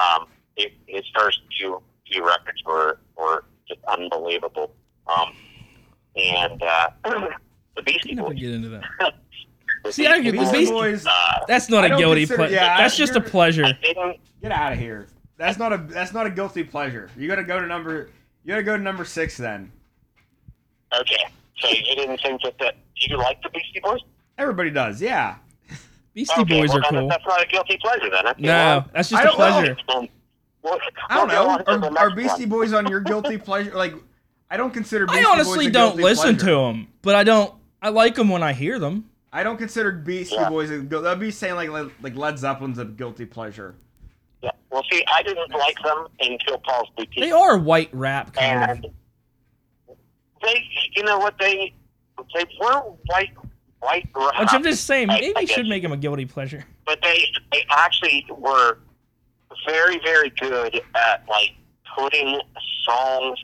um, it, his first few few records were were just unbelievable. Um, and uh, [clears throat] the Beastie I'm not Boys. get into that. The [laughs] [laughs] See, I Beastie could- the Boys, Beastie- Boys. uh, That's not I a don't guilty pleasure. yeah, that's just a pleasure. Get out of here. That's not a that's not a guilty pleasure. You gotta go to number you gotta go to number six then. Okay, so you didn't think that, that do you like the Beastie Boys? Everybody does, yeah. Beastie okay, Boys well, are then cool. That's not a guilty pleasure then. Okay, No, well, that's just a pleasure. um, we'll- I don't know. on to the Are, next are one. Beastie Boys on your guilty pleasure? Like, I don't consider. Beastie I honestly Boys a don't listen pleasure. to them, but I don't. I like them when I hear them. I don't consider Beastie Yeah. Boys. A, that'd be saying like like Led Zeppelin's a guilty pleasure. Yeah. Well, see, I didn't like them until Paul's Boutique. They are white rap kind and of. they, you know what they, they were white, white rap, Which I'm just saying, maybe I you should make them a guilty pleasure. but they, they actually were very, very good at like putting songs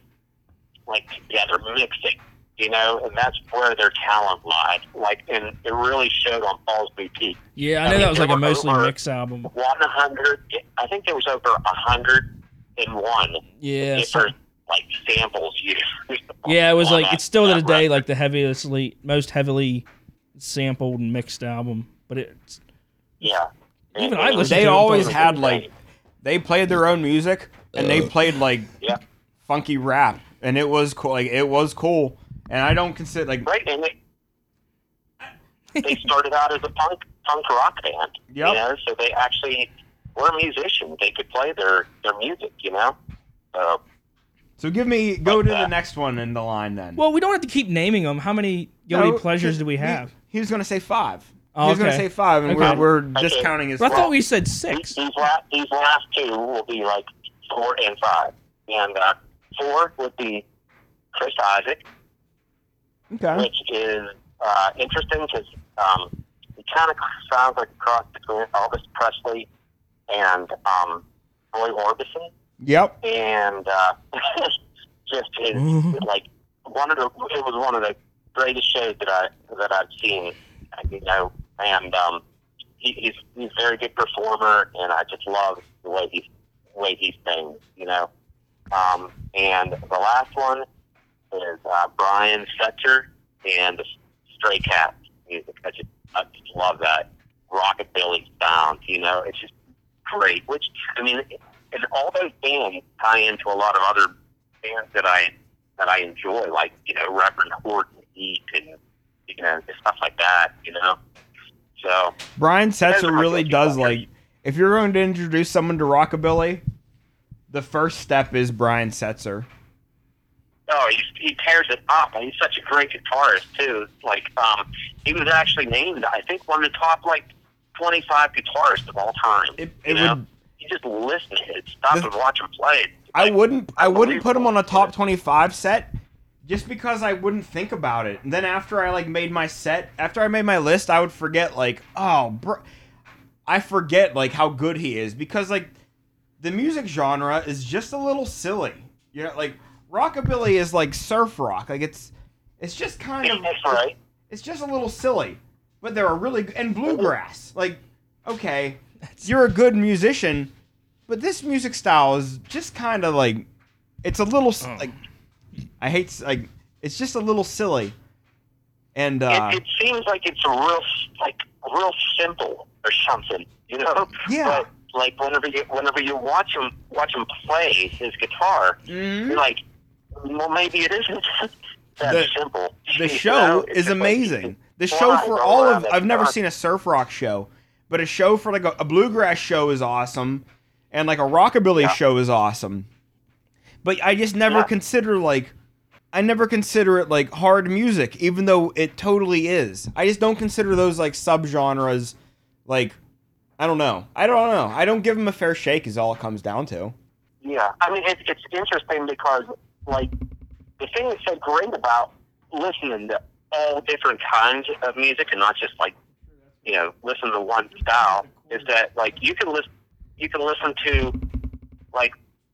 like together, mixing. You know, and that's where their talent lied. Like, and it really showed on Paul's Boutique. Yeah, I I know mean, that was like a mostly over- mix album. 100, I think there was over 101 Yeah. so- different like samples used. yeah, it was like that- it's still to that the day record. like the heaviest, most heavily sampled and mixed album. But it's yeah. Even And- I and listened They to always for- had like they played their own music and they played like Yeah. funky rap and it was cool. Like it was cool. And I don't consider like Right, and they, they [laughs] started out as a punk punk rock band. Yep. You know, so they actually were musicians. They could play their their music. You know, so so give me go to the next one in the line then. well, we don't have to keep naming them. How many guilty No, pleasures do we have? He, was gonna say five. Oh, he was gonna say five, and Okay. we're, we're Okay. discounting his. But I thought we said these, six. these last these last two will be like four and five. And uh, four would be Chris Isaak, okay. which is uh, interesting because um, it kind of sounds like a cross between Elvis Presley and um, Roy Orbison. Yep. and uh, [laughs] just is like one of the it was one of the greatest shows that I that I've seen. You know, and um, he, he's he's a very good performer, and I just love the way he way he sings. You know, um, and the last one is uh, Brian Setzer and the Stray Cats music. I just I just love that rockabilly sound. You know, it's just great. Which I mean, and all those bands tie into a lot of other bands that I that I enjoy, like you know Reverend Horton Heat and you know stuff like that. You know, so Brian Setzer really does like. If you're going to introduce someone to rockabilly, the first step is Brian Setzer. Oh, he he tears it up, and he's such a great guitarist too. Like um, he was actually named, I think, one of the top like twenty five guitarists of all time. It, you know? would. you just listen to it, stop The- and watch him play. I Like, wouldn't. I wouldn't put him on a top twenty-five set, just because I wouldn't think about it. And then after I like made my set, after I made my list, I would forget like, oh, bro, I forget like how good he is because like the music genre is just a little silly. You know, like rockabilly is like surf rock. Like it's it's just kind of That's right. it's just a little silly. But they're a really and bluegrass. Like, okay, you're a good musician, but this music style is just kind of like it's a little Oh. like I hate like it's just a little silly. And uh it, it seems like it's a real, like real simple or something, you know. Yeah. But like whenever you whenever you watch him watch him play his guitar, mhm. you're like, well, maybe it isn't [laughs] that The- simple. the show? Is just like amazing. The show for all of I've never seen a surf rock show, but a show for like a, a bluegrass show is awesome, and like a rockabilly Yeah. show is awesome. But I just never Yeah. consider like I never consider it like hard music, even though it totally is. I just don't consider those like subgenres like I don't know. I don't know. I don't give them a fair shake is all it comes down to. Yeah, I mean it's it's interesting because like the thing that's so great about listening to all different kinds of music and not just like you know listen to one style is that like you can listen you can listen to like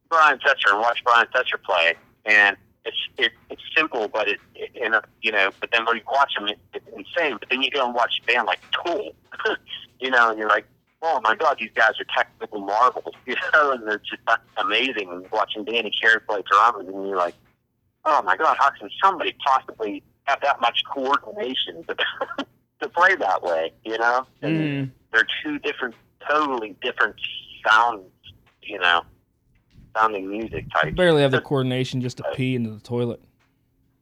Brian Setzer and watch Brian Setzer play and it's it, it's simple but it, it in a, you know but then when you watch him it, it's insane. But then you go and watch a band like Tool [laughs] you know and you're like oh my god, these guys are technical marvels, [laughs] you know, and they're just amazing. Watching Danny Carey play drums, and you're like, oh my god, how can somebody possibly have that much coordination to, [laughs] to play that way, you know? And Mm. they're two different, totally different sounds, you know, sounding music type. types. barely have the coordination just to pee into the toilet.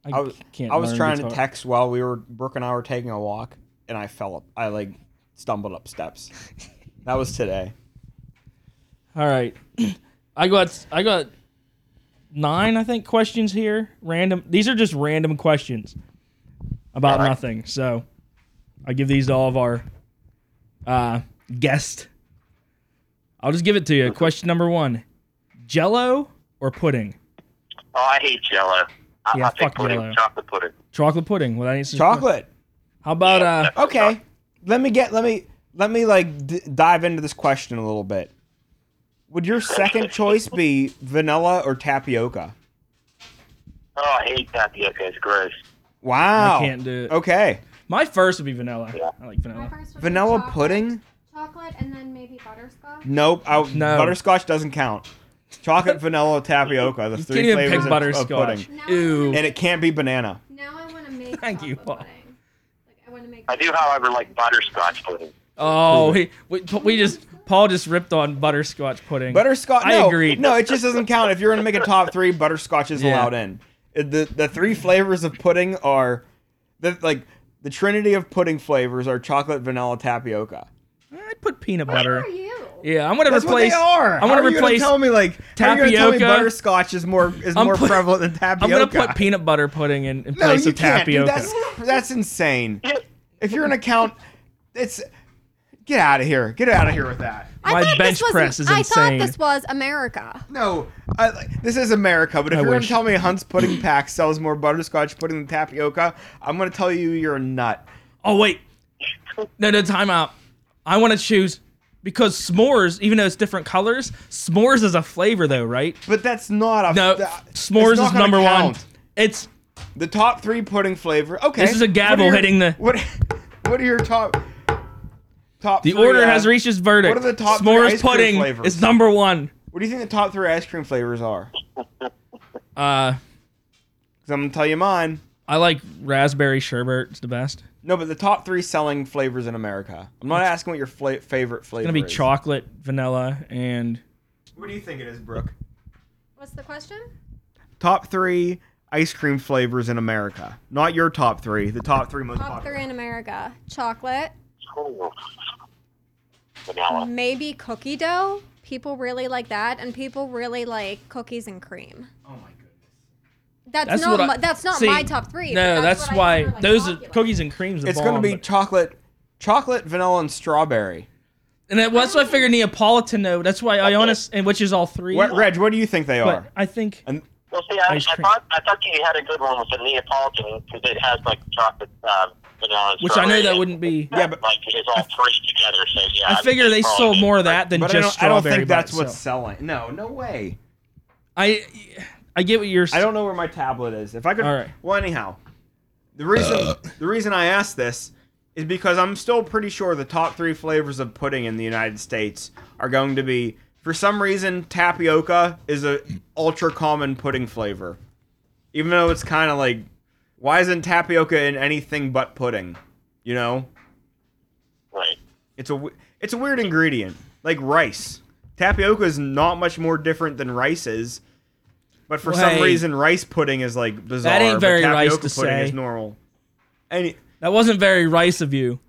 I, I was- can't. I was learn trying to guitar. text while we were Brooke and I were taking a walk, and I fell up. I like stumbled up steps. [laughs] that was today. All right, I got I got nine I think questions here. Random. These are just random questions about All right. nothing. So I give these to all of our uh, guests. I'll just give it to you. Question number one: Jello or pudding? Oh, I hate Jello. I, Yeah, I think fuck pudding, Jell-O. chocolate pudding. Chocolate pudding. Well, that answers the Chocolate. question. How about uh? Yeah. Okay. Let me get. Let me. Let me like d- dive into this question a little bit. Would your second choice be vanilla or tapioca? Oh, I hate tapioca. It's gross. Wow. I can't do it. Okay. My first would be vanilla. Yeah. I like My vanilla. first would be Vanilla chocolate- pudding? Chocolate and then maybe butterscotch. Nope. I, No. Butterscotch doesn't count. Chocolate, vanilla, tapioca. The You three can't even flavors pick of, of butterscotch. pudding. Ew. And it can't be banana. Now I want to make Thank you, chocolate Paul. pudding. Like I want to make. I do, however, like butterscotch pudding. Oh, we, we, we just Paul just ripped on butterscotch pudding. Butterscotch. I no, agreed. No, it just doesn't count. If you're gonna make a top three, butterscotch is Yeah. allowed in. The the three flavors of pudding are, the like the trinity of pudding flavors are chocolate, vanilla, tapioca. I'd put peanut Where butter. are you? Yeah, I'm gonna That's replace. what they are. I'm gonna are you replace. Gonna tell me like how are you gonna tell me tapioca? butterscotch is more is I'm more put- prevalent than tapioca. I'm gonna put peanut butter pudding in, in no, place you of can't. Dude, tapioca. that's that's insane. If you're gonna count, it's get out of here. Get out of here with that. I My thought bench this was, press is I insane. thought this was America. No, I, like, this is America. But if I you're gonna tell me Hunt's Pudding [coughs] Pack sells more butterscotch pudding than tapioca, I'm gonna tell you you're a nut. Oh wait, no, no, time out. I want to choose because s'mores, even though it's different colors, s'mores is a flavor though, right? But that's not a No, that- it's s'mores not is gonna number one. It's The top three pudding flavor. Okay, This is a what are gavel your- hitting the- What? [laughs] What are your top? Top. the three, order uh, has reached its verdict. what are the top three s'mores ice cream pudding flavors? is number one. What do you think the top three ice cream flavors are? [laughs] Uh, Because I'm gonna tell you mine. I like raspberry sherbet. It's the best. No, but the top three selling flavors in America. I'm not asking what your fla- favorite flavor It's gonna be is. chocolate, vanilla, and What do you think it is, Brooke? What's the question? Top three ice cream flavors in America. Not your top three. The top three most Top popular. three in America: chocolate, Ooh. Vanilla. maybe cookie dough. People really like that, and people really like cookies and cream. Oh my goodness. That's, that's not I, my, that's not see, my top three. No, but that's, why hear, like, those are cookies and creams. It's gonna be but- chocolate, chocolate, vanilla, and strawberry. and that, well, that's why I figured Neapolitan. though. that's why Ionis, and which is all three. What, Reg? What do you think they but are? I think And Well, see, I, I thought I thought you had a good one with the Neapolitan because it has like chocolate, uh, vanilla, and which I know that in wouldn't be. Yeah, but- like it's all three together. So yeah, I figure they sold more of that than but I just don't, I don't think that's what's itself. selling. No, no way. I I get what you're. I don't know where my tablet is. If I could. All right. Well, anyhow, the reason the reason I asked this is because I'm still pretty sure the top three flavors of pudding in the United States are going to be, for some reason, tapioca is a ultra common pudding flavor, even though it's kind of like, why isn't tapioca in anything but pudding? You know, Right. it's a w- it's a weird ingredient, like rice. Tapioca is not much more different than rice is. But for Well, some hey, reason, rice pudding is like bizarre. That ain't but very rice tapioca to pudding say. is normal. Any That wasn't very rice of you.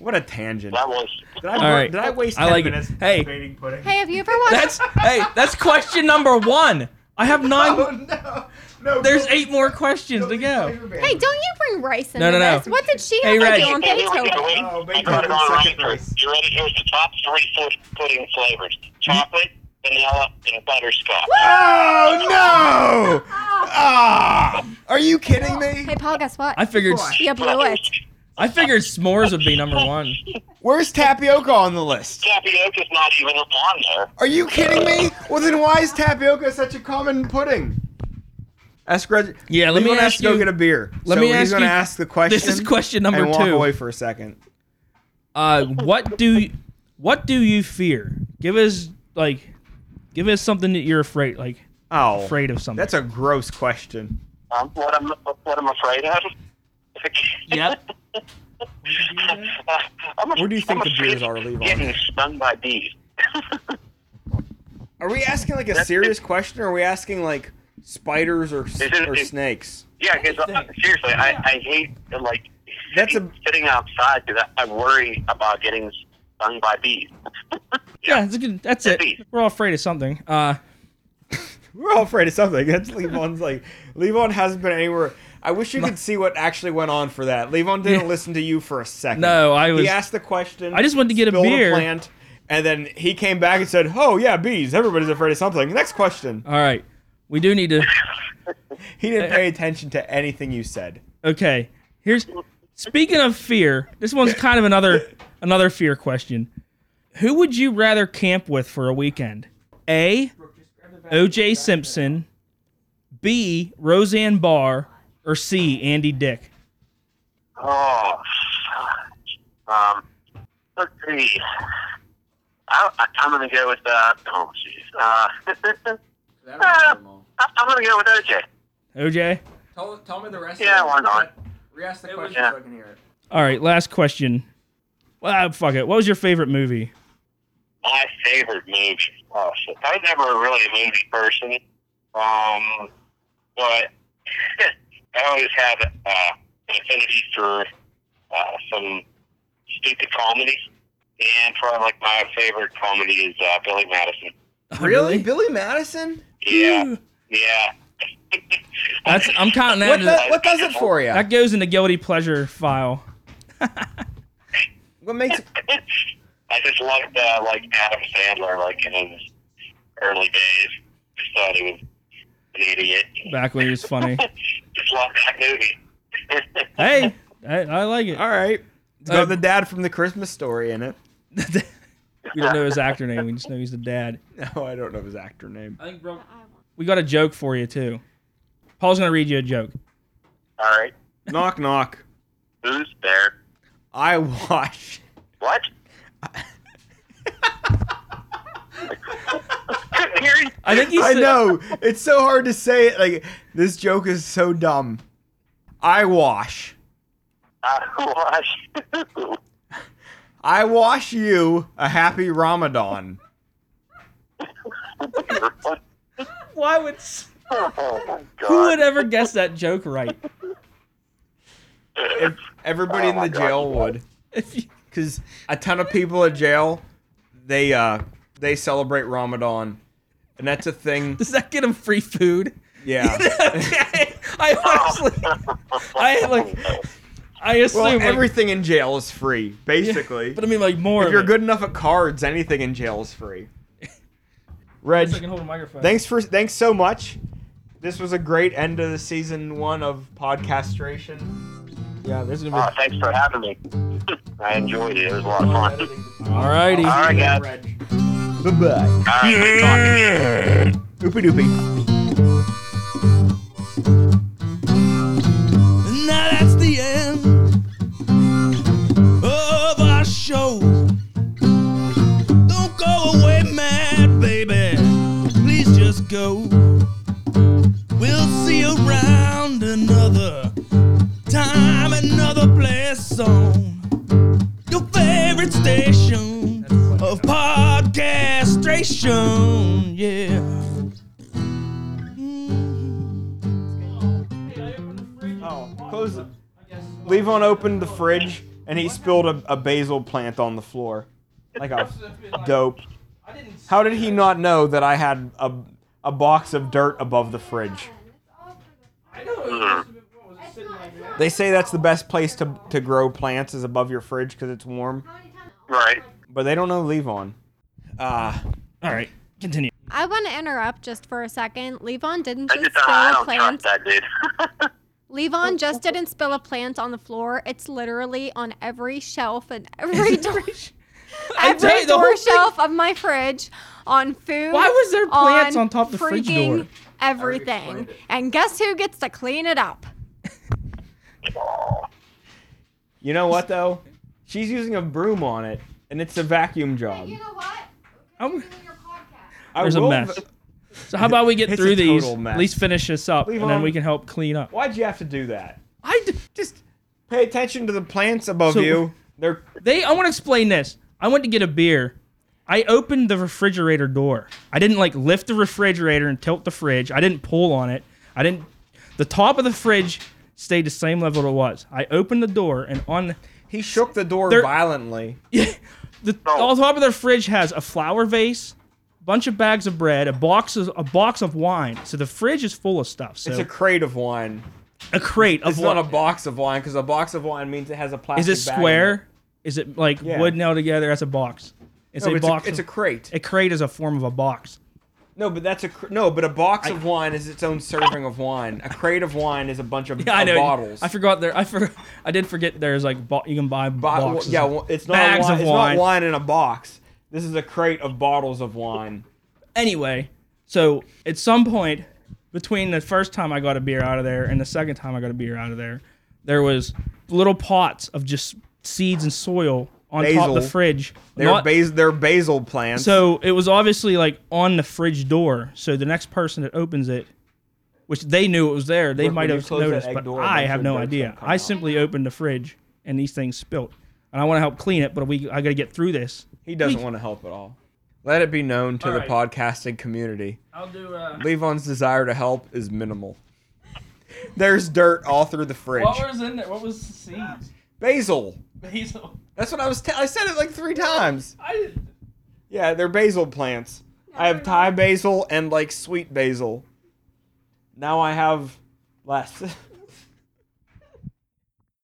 what a tangent! That was Did I, All right. did I waste I ten like it. minutes Hey. debating pudding? Hey, have you ever watched? That's hey. That's question number one. I have [laughs] oh, nine. Oh no, no! There's don't- eight more questions to go. hey, don't you bring rice into No, no, no. this? What did she Hey, have Reg. to do on Here we go. Beethoven? Wait, Oh, I got it on second right race. You ready? Here's the top three food pudding flavors: chocolate, vanilla, and butterscotch. Oh no! Ah! Are you kidding me? Hey, Paul, guess what? I figured. What? you blew it. I figured s'mores would be number one. Where's tapioca on the list? Tapioca's not even on there. Are you kidding me? Well, then why is tapioca such a common pudding? Ask Reg. Yeah, let me ask to go you- get a beer. let so me he's ask gonna you- ask the question. This is question number and walk two. away for a second. Uh, what do what do you fear? Give us like, give us something that you're afraid like Oh, afraid of something. that's a gross question. Um, what I'm what I'm afraid of. [laughs] Yep. I'm Where do you think I'm the afraid beers are, of Levon? Getting stung by bees. [laughs] Are we asking like a serious question, or are we asking like spiders or it- or is- snakes? Yeah, because uh, seriously, I, I hate like That's a sitting outside because I, I worry about getting stung by bees. [laughs] yeah, that's, a good, that's it. We're all afraid of something. Uh, [laughs] we're all afraid of something. That's Levon's like Levon hasn't been anywhere. I wish you could see what actually went on for that. Levon didn't Yeah. listen to you for a second. No, I was- He asked the question. I just wanted to get a spilled beer. plant, and then he came back and said, "Oh yeah, bees. Everybody's afraid of something." Next question. all right, we do need to. He didn't [laughs] pay attention to anything you said. Okay, here's. Speaking of fear, this one's kind of another another fear question. Who would you rather camp with for a weekend? A. O.J. Simpson. B. Roseanne Barr, or C. Andy Dick? Oh, um, let's see. I, I, I'm gonna go with uh. Oh, jeez. Uh, [laughs] I- I'm gonna go with OJ. OJ. Tell, tell me the rest Yeah, of it. Yeah, why not? Re-ask the question Yeah. so I can hear it. All right, last question. Well, fuck it. What was your favorite movie? My favorite movie. Oh shit! I was never really a movie person. Um, but [laughs] I always have uh, an affinity for uh, some stupid comedy, And probably like my favorite comedy is uh, Billy Madison. Oh, Really? Billy Madison? Yeah, yeah. That's I'm counting that. What, as- the, what does it for you? that goes in the guilty pleasure file. What makes It... [laughs] I just liked uh, like Adam Sandler, like in his early days. Just thought he was an idiot. Back when he was funny. [laughs] just loved that movie. [laughs] hey, I, I like it. All right. It's Uh, got the dad from the Christmas story in it. we don't know his actor name. We just know he's the dad. No, I don't know his actor name. I think, bro. We got a joke for you too. Paul's gonna read you a joke. All right, [laughs] knock knock. who's there? I wash. What? Couldn't hear you. I think he's. I know. It's so hard to say it. Like this joke is so dumb. I wash. I watched. I wash you a happy Ramadan. [laughs] Why would oh my god. who would ever guess that joke right? If everybody Oh in my the God. jail would, because a ton of people in jail, they uh they celebrate Ramadan, and that's a thing. does that get them free food? Yeah. [laughs] okay. I honestly, I like, I assume well, like- everything in jail is free, basically. but I mean like more. if of you're it. good enough at cards, anything in jail is free. Reg, Guess I can hold a microphone. thanks for thanks so much. This was a great end of the season one of podcastration. Yeah, there's gonna Oh, thanks for having me. [laughs] I enjoyed it. It was a lot of fun. be. Alrighty. All right, guys. Bye bye. All right, good talking. Oopie doopie. Podcastration. Yeah. Oh, close it. Levon opened the fridge and he spilled a, a basil plant on the floor. Like a dope. How did he not know that I had a, a box of dirt above the fridge? They say that's the best place to, to grow plants is above your fridge because it's warm, Right. but they don't know Levon. Uh, All right, continue. I want to interrupt just for a second. Levon didn't just just I spill a don't plant. trust that dude. [laughs] Oh, Levon just oh. didn't spill a plant on the floor. It's literally on every shelf and every door, [laughs] I tell every you, the whole door thing- shelf of my fridge, on food. Why was there plants on top of the fridge freaking door? Everything. And guess who gets to clean it up? [laughs] you know what though? She's using a broom on it, and it's a vacuum job. You know what? Oh. I'm- I There's a mess. v- So how about we get through these? mess. At least finish this up, Leave and then we can help clean up. Why'd you have to do that? I d- Just pay attention to the plants above So- you. They're they. I want to explain this. I went to get a beer. I opened the refrigerator door. I didn't like lift the refrigerator and tilt the fridge. I didn't pull on it. I didn't. The top of the fridge stayed the same level it was. I opened the door and on he shook the door They're- violently. [laughs] the on top of the fridge has a flower vase, bunch of bags of bread, a box of a box of wine. So the fridge is full of stuff. So It's a crate of wine. a, crate of It's not a box of wine because a box of wine means it has a plastic. Is it bag in square? Is it like Yeah. wood nailed together? That's a box. It's No, a it's, box. a, it's a of- crate. a crate is a form of a box. No, but that's a cr- no. But a box of wine is its own serving of wine. A crate of wine is a bunch of, [laughs] Yeah, I of know. bottles. I forgot there. I for, I did forget there's like bo- you can buy Bo- boxes. yeah, well, it's not bags wine, of it's wine. not wine in a box. This is a crate of bottles of wine. Anyway, so at some point, between the first time I got a beer out of there and the second time I got a beer out of there, there was little pots of just seeds and soil on top of the fridge. They're Not- bas- they're basil plants. so it was obviously like on the fridge door. So the next person that opens it, which they knew it was there, they Look, might have noticed, but door, I have no idea. I out. simply opened the fridge and these things spilt, and I want to help clean it, but we I got to get through this. He doesn't want to help at all. Let it be known to the right. podcasting community. I'll do. Uh, Levon's desire to help is minimal. There's dirt all through the fridge. what was in there? What was the seeds? Basil. Basil. That's what I was. T- I said it like three times. I didn't. Yeah, they're basil plants. I have Thai basil and like sweet basil. Now I have less. [laughs]